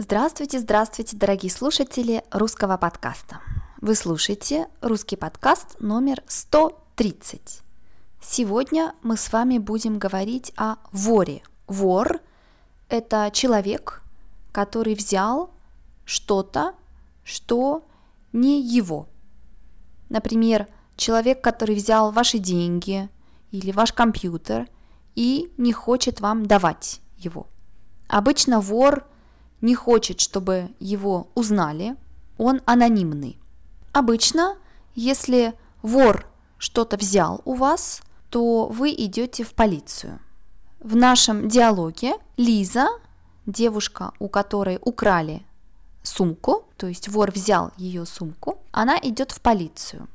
Здравствуйте, здравствуйте, дорогие слушатели русского подкаста. Вы слушаете русский подкаст номер 130. Сегодня мы с вами будем говорить о воре. Вор – это человек, который взял что-то, что не его. Например, человек, который взял ваши деньги или ваш компьютер и не хочет вам давать его. Обычно вор – не хочет, чтобы его узнали, он анонимный. Обычно, если вор что-то взял у вас, то вы идете в полицию. В нашем диалоге Лиза, девушка, у которой украли сумку, то есть вор взял ее сумку, она идет в полицию.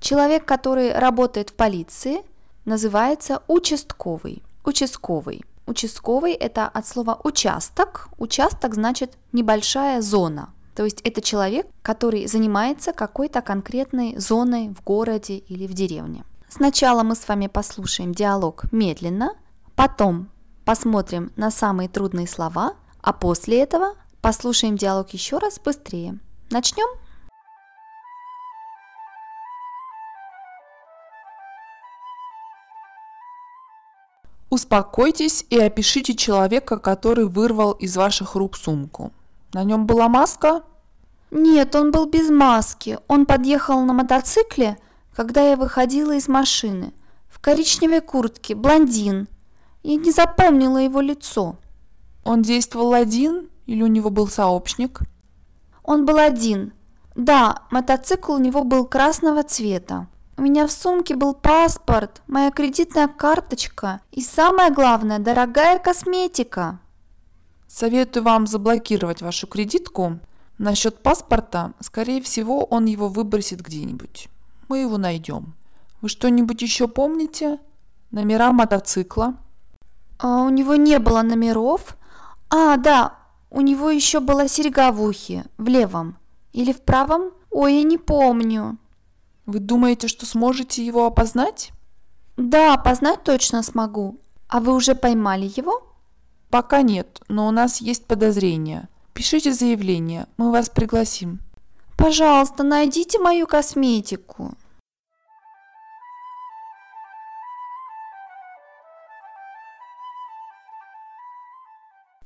Человек, который работает в полиции, называется участковый. Участковый. Участковый – это от слова участок. Участок значит небольшая зона. То есть это человек, который занимается какой-то конкретной зоной в городе или в деревне. Сначала мы с вами послушаем диалог медленно, потом посмотрим на самые трудные слова, а после этого послушаем диалог еще раз быстрее. Начнем? Успокойтесь и опишите человека, который вырвал из ваших рук сумку. На нем была маска? Нет, он был без маски. Он подъехал на мотоцикле, когда я выходила из машины. В коричневой куртке, блондин. Я не запомнила его лицо. Он действовал один или у него был сообщник? Он был один. Да, мотоцикл у него был красного цвета. У меня в сумке был паспорт, моя кредитная карточка и самое главное, дорогая косметика. Советую вам заблокировать вашу кредитку. Насчет паспорта, скорее всего, он его выбросит где-нибудь. Мы его найдем. Вы что-нибудь еще помните? Номера мотоцикла? А у него не было номеров. А, да, у него еще была серьга в ухе, в левом. Или в правом? Ой, я не помню. Вы думаете, что сможете его опознать? Да, опознать точно смогу. А вы уже поймали его? Пока нет, но у нас есть подозрения. Пишите заявление, мы вас пригласим. Пожалуйста, найдите мою косметику.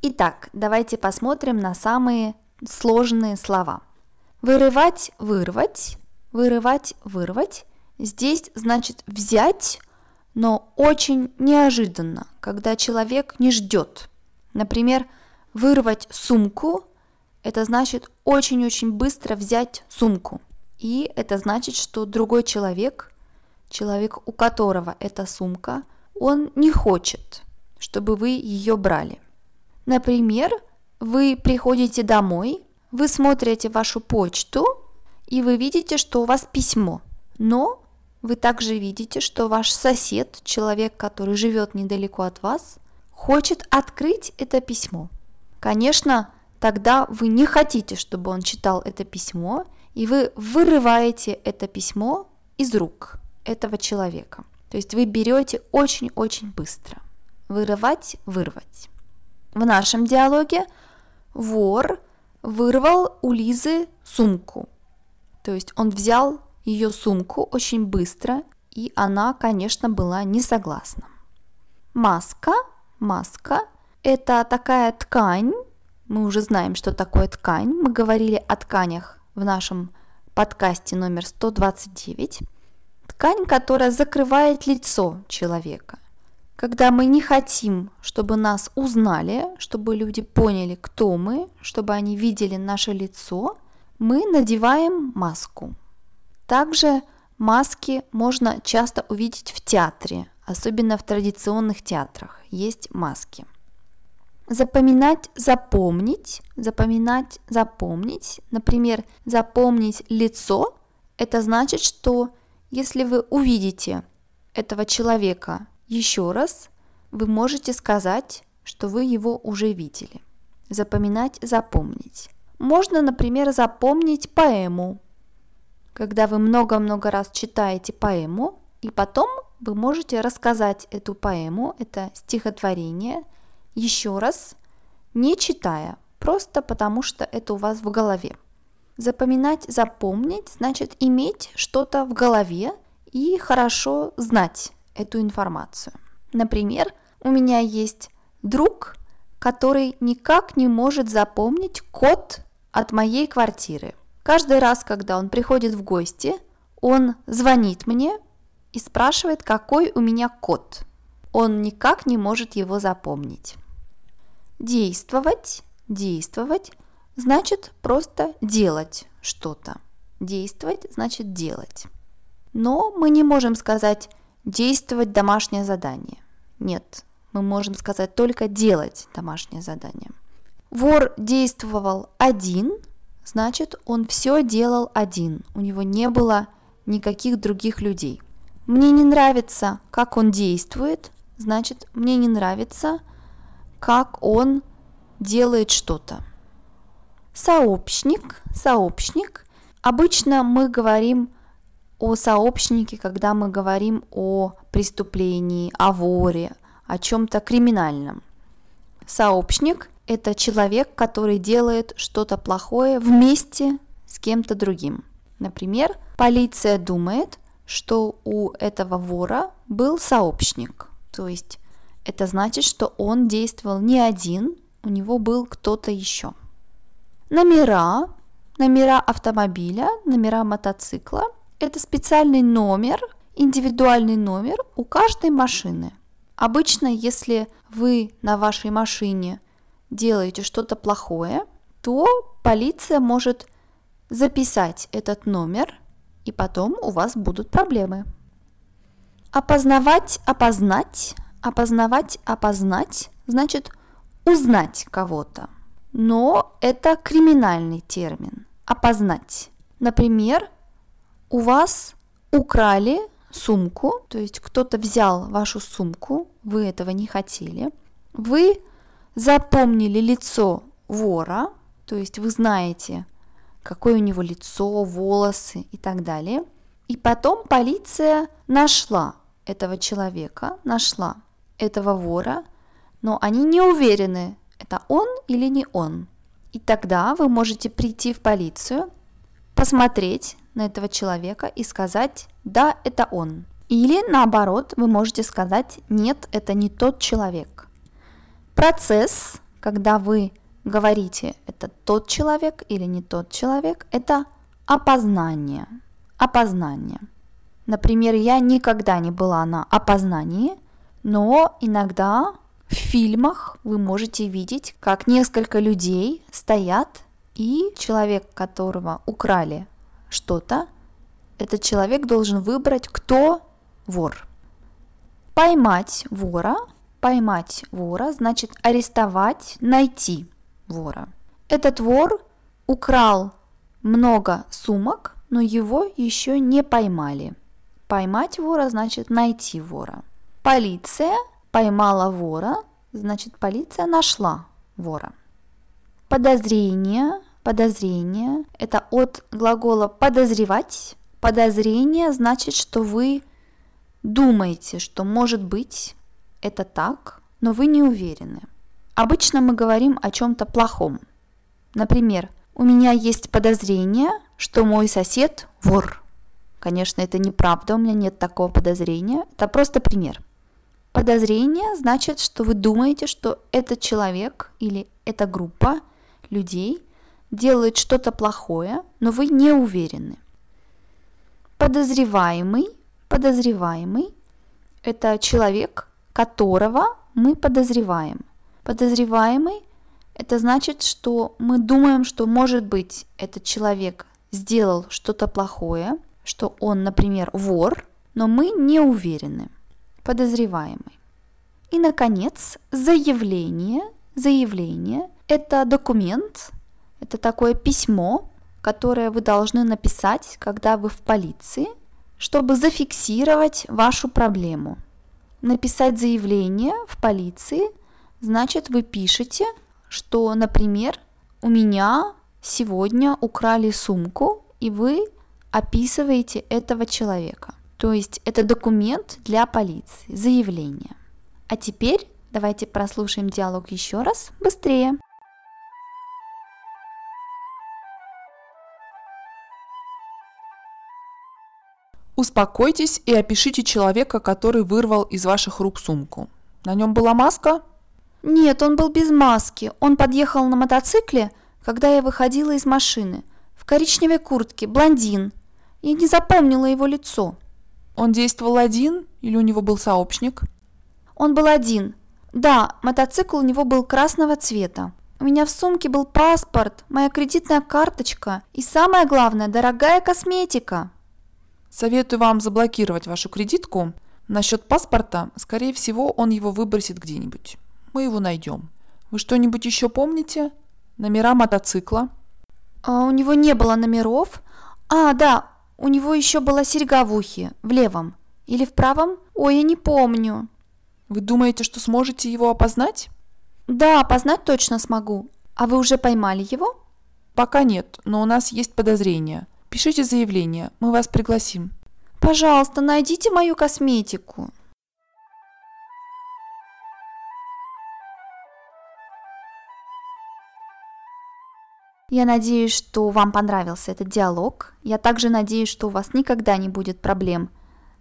Итак, давайте посмотрим на самые сложные слова. Вырывать – вырвать, вырывать, вырвать. Здесь значит взять, но очень неожиданно, когда человек не ждет. Например, вырвать сумку – это значит очень-очень быстро взять сумку. И это значит, что другой человек, человек, у которого эта сумка, он не хочет, чтобы вы ее брали. Например, вы приходите домой, вы смотрите вашу почту – и вы видите, что у вас письмо. Но вы также видите, что ваш сосед, человек, который живет недалеко от вас, хочет открыть это письмо. Конечно, тогда вы не хотите, чтобы он читал это письмо, и вы вырываете это письмо из рук этого человека. То есть вы берете очень-очень быстро. Вырывать, вырвать. В нашем диалоге вор вырвал у Лизы сумку. То есть он взял ее сумку очень быстро, и она, конечно, была не согласна. Маска, маска – это такая ткань, мы уже знаем, что такое ткань, мы говорили о тканях в нашем подкасте номер 129. Ткань, которая закрывает лицо человека. Когда мы не хотим, чтобы нас узнали, чтобы люди поняли, кто мы, чтобы они видели наше лицо – мы надеваем маску. Также маски можно часто увидеть в театре, особенно в традиционных театрах есть маски. Запоминать, запомнить, запоминать, запомнить. Например, запомнить лицо – это значит, что если вы увидите этого человека еще раз, вы можете сказать, что вы его уже видели. Запоминать, запомнить. Можно, например, запомнить поэму. Когда вы много-много раз читаете поэму, и потом вы можете рассказать эту поэму, это стихотворение, еще раз, не читая. просто потому что это у вас в голове. Запоминать, запомнить, значит иметь что-то в голове и хорошо знать эту информацию. Например, у меня есть друг, который никак не может запомнить код от моей квартиры. Каждый раз, когда он приходит в гости, он звонит мне и спрашивает, какой у меня код. Он никак не может его запомнить. Действовать, действовать значит просто делать что-то. Действовать значит делать. Но мы не можем сказать действовать домашнее задание. Нет, мы можем сказать только делать домашнее задание. Вор действовал один, значит он все делал один, у него не было никаких других людей. Мне не нравится, как он действует, значит мне не нравится, как он делает что-то. Сообщник, сообщник. Обычно мы говорим о сообщнике, когда мы говорим о преступлении, о воре, о чем-то криминальном. Сообщник – это человек, который делает что-то плохое вместе с кем-то другим. Например, полиция думает, что у этого вора был сообщник, то есть это значит, что он действовал не один, у него был кто-то еще. Номера, номера автомобиля, номера мотоцикла – это специальный номер, индивидуальный номер у каждой машины. Обычно, если вы на вашей машине делаете что-то плохое, то полиция может записать этот номер, и потом у вас будут проблемы. Опознавать, опознать, опознавать, опознать значит узнать кого-то но это криминальный термин. Опознать. Например, у вас украли сумку, то есть кто-то взял вашу сумку, вы этого не хотели, вы запомнили лицо вора, то есть вы знаете, какое у него лицо, волосы и так далее. И потом полиция нашла этого человека, нашла этого вора, но они не уверены, это он или не он. И тогда вы можете прийти в полицию, посмотреть на этого человека и сказать, да, это он. Или наоборот, вы можете сказать, нет, это не тот человек. Процесс, когда вы говорите, это тот человек или не тот человек, это опознание. Опознание. Например, я никогда не была на опознании, но иногда в фильмах вы можете видеть, как несколько людей стоят, и человек, которого украли что-то, этот человек должен выбрать, кто вор. Поймать вора, поймать вора значит арестовать, найти вора. Этот вор украл много сумок, но его еще не поймали. Поймать вора значит найти вора. Полиция поймала вора, значит полиция нашла вора. Подозрение, подозрение – это от глагола подозревать. Подозрение значит, что вы думаете, что может быть это так, но вы не уверены. Обычно мы говорим о чем-то плохом. Например, у меня есть подозрение, что мой сосед вор. Конечно, это неправда, у меня нет такого подозрения. Это просто пример. Подозрение значит, что вы думаете, что этот человек или эта группа людей делает что-то плохое, но вы не уверены. Подозреваемый, подозреваемый – это человек, которого мы подозреваем. Подозреваемый – это значит, что мы думаем, что, может быть, этот человек сделал что-то плохое, что он, например, вор, но мы не уверены подозреваемый. И, наконец, заявление. Заявление – это документ, это такое письмо, которое вы должны написать, когда вы в полиции, чтобы зафиксировать вашу проблему. Написать заявление в полиции значит вы пишете, что, например, у меня сегодня украли сумку, и вы описываете этого человека. То есть это документ для полиции, заявление. А теперь давайте прослушаем диалог еще раз быстрее. Успокойтесь и опишите человека, который вырвал из ваших рук сумку. На нем была маска? Нет, он был без маски. Он подъехал на мотоцикле, когда я выходила из машины. В коричневой куртке, блондин. Я не запомнила его лицо. Он действовал один или у него был сообщник? Он был один. Да, мотоцикл у него был красного цвета. У меня в сумке был паспорт, моя кредитная карточка и самое главное, дорогая косметика. Советую вам заблокировать вашу кредитку. Насчет паспорта, скорее всего, он его выбросит где-нибудь. Мы его найдем. Вы что-нибудь еще помните? Номера мотоцикла? А у него не было номеров. А, да, у него еще была серьга в ухе, в левом. Или в правом? Ой, я не помню. Вы думаете, что сможете его опознать? Да, опознать точно смогу. А вы уже поймали его? Пока нет, но у нас есть подозрения. Пишите заявление, мы вас пригласим. Пожалуйста, найдите мою косметику. Я надеюсь, что вам понравился этот диалог. Я также надеюсь, что у вас никогда не будет проблем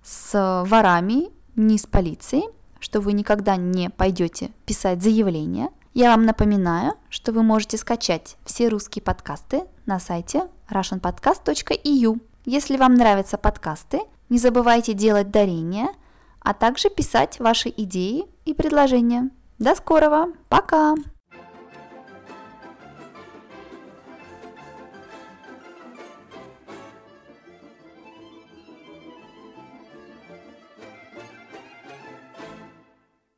с ворами, ни с полицией, что вы никогда не пойдете писать заявление. Я вам напоминаю, что вы можете скачать все русские подкасты на сайте russianpodcast.eu. Если вам нравятся подкасты, не забывайте делать дарения, а также писать ваши идеи и предложения. До скорого! Пока!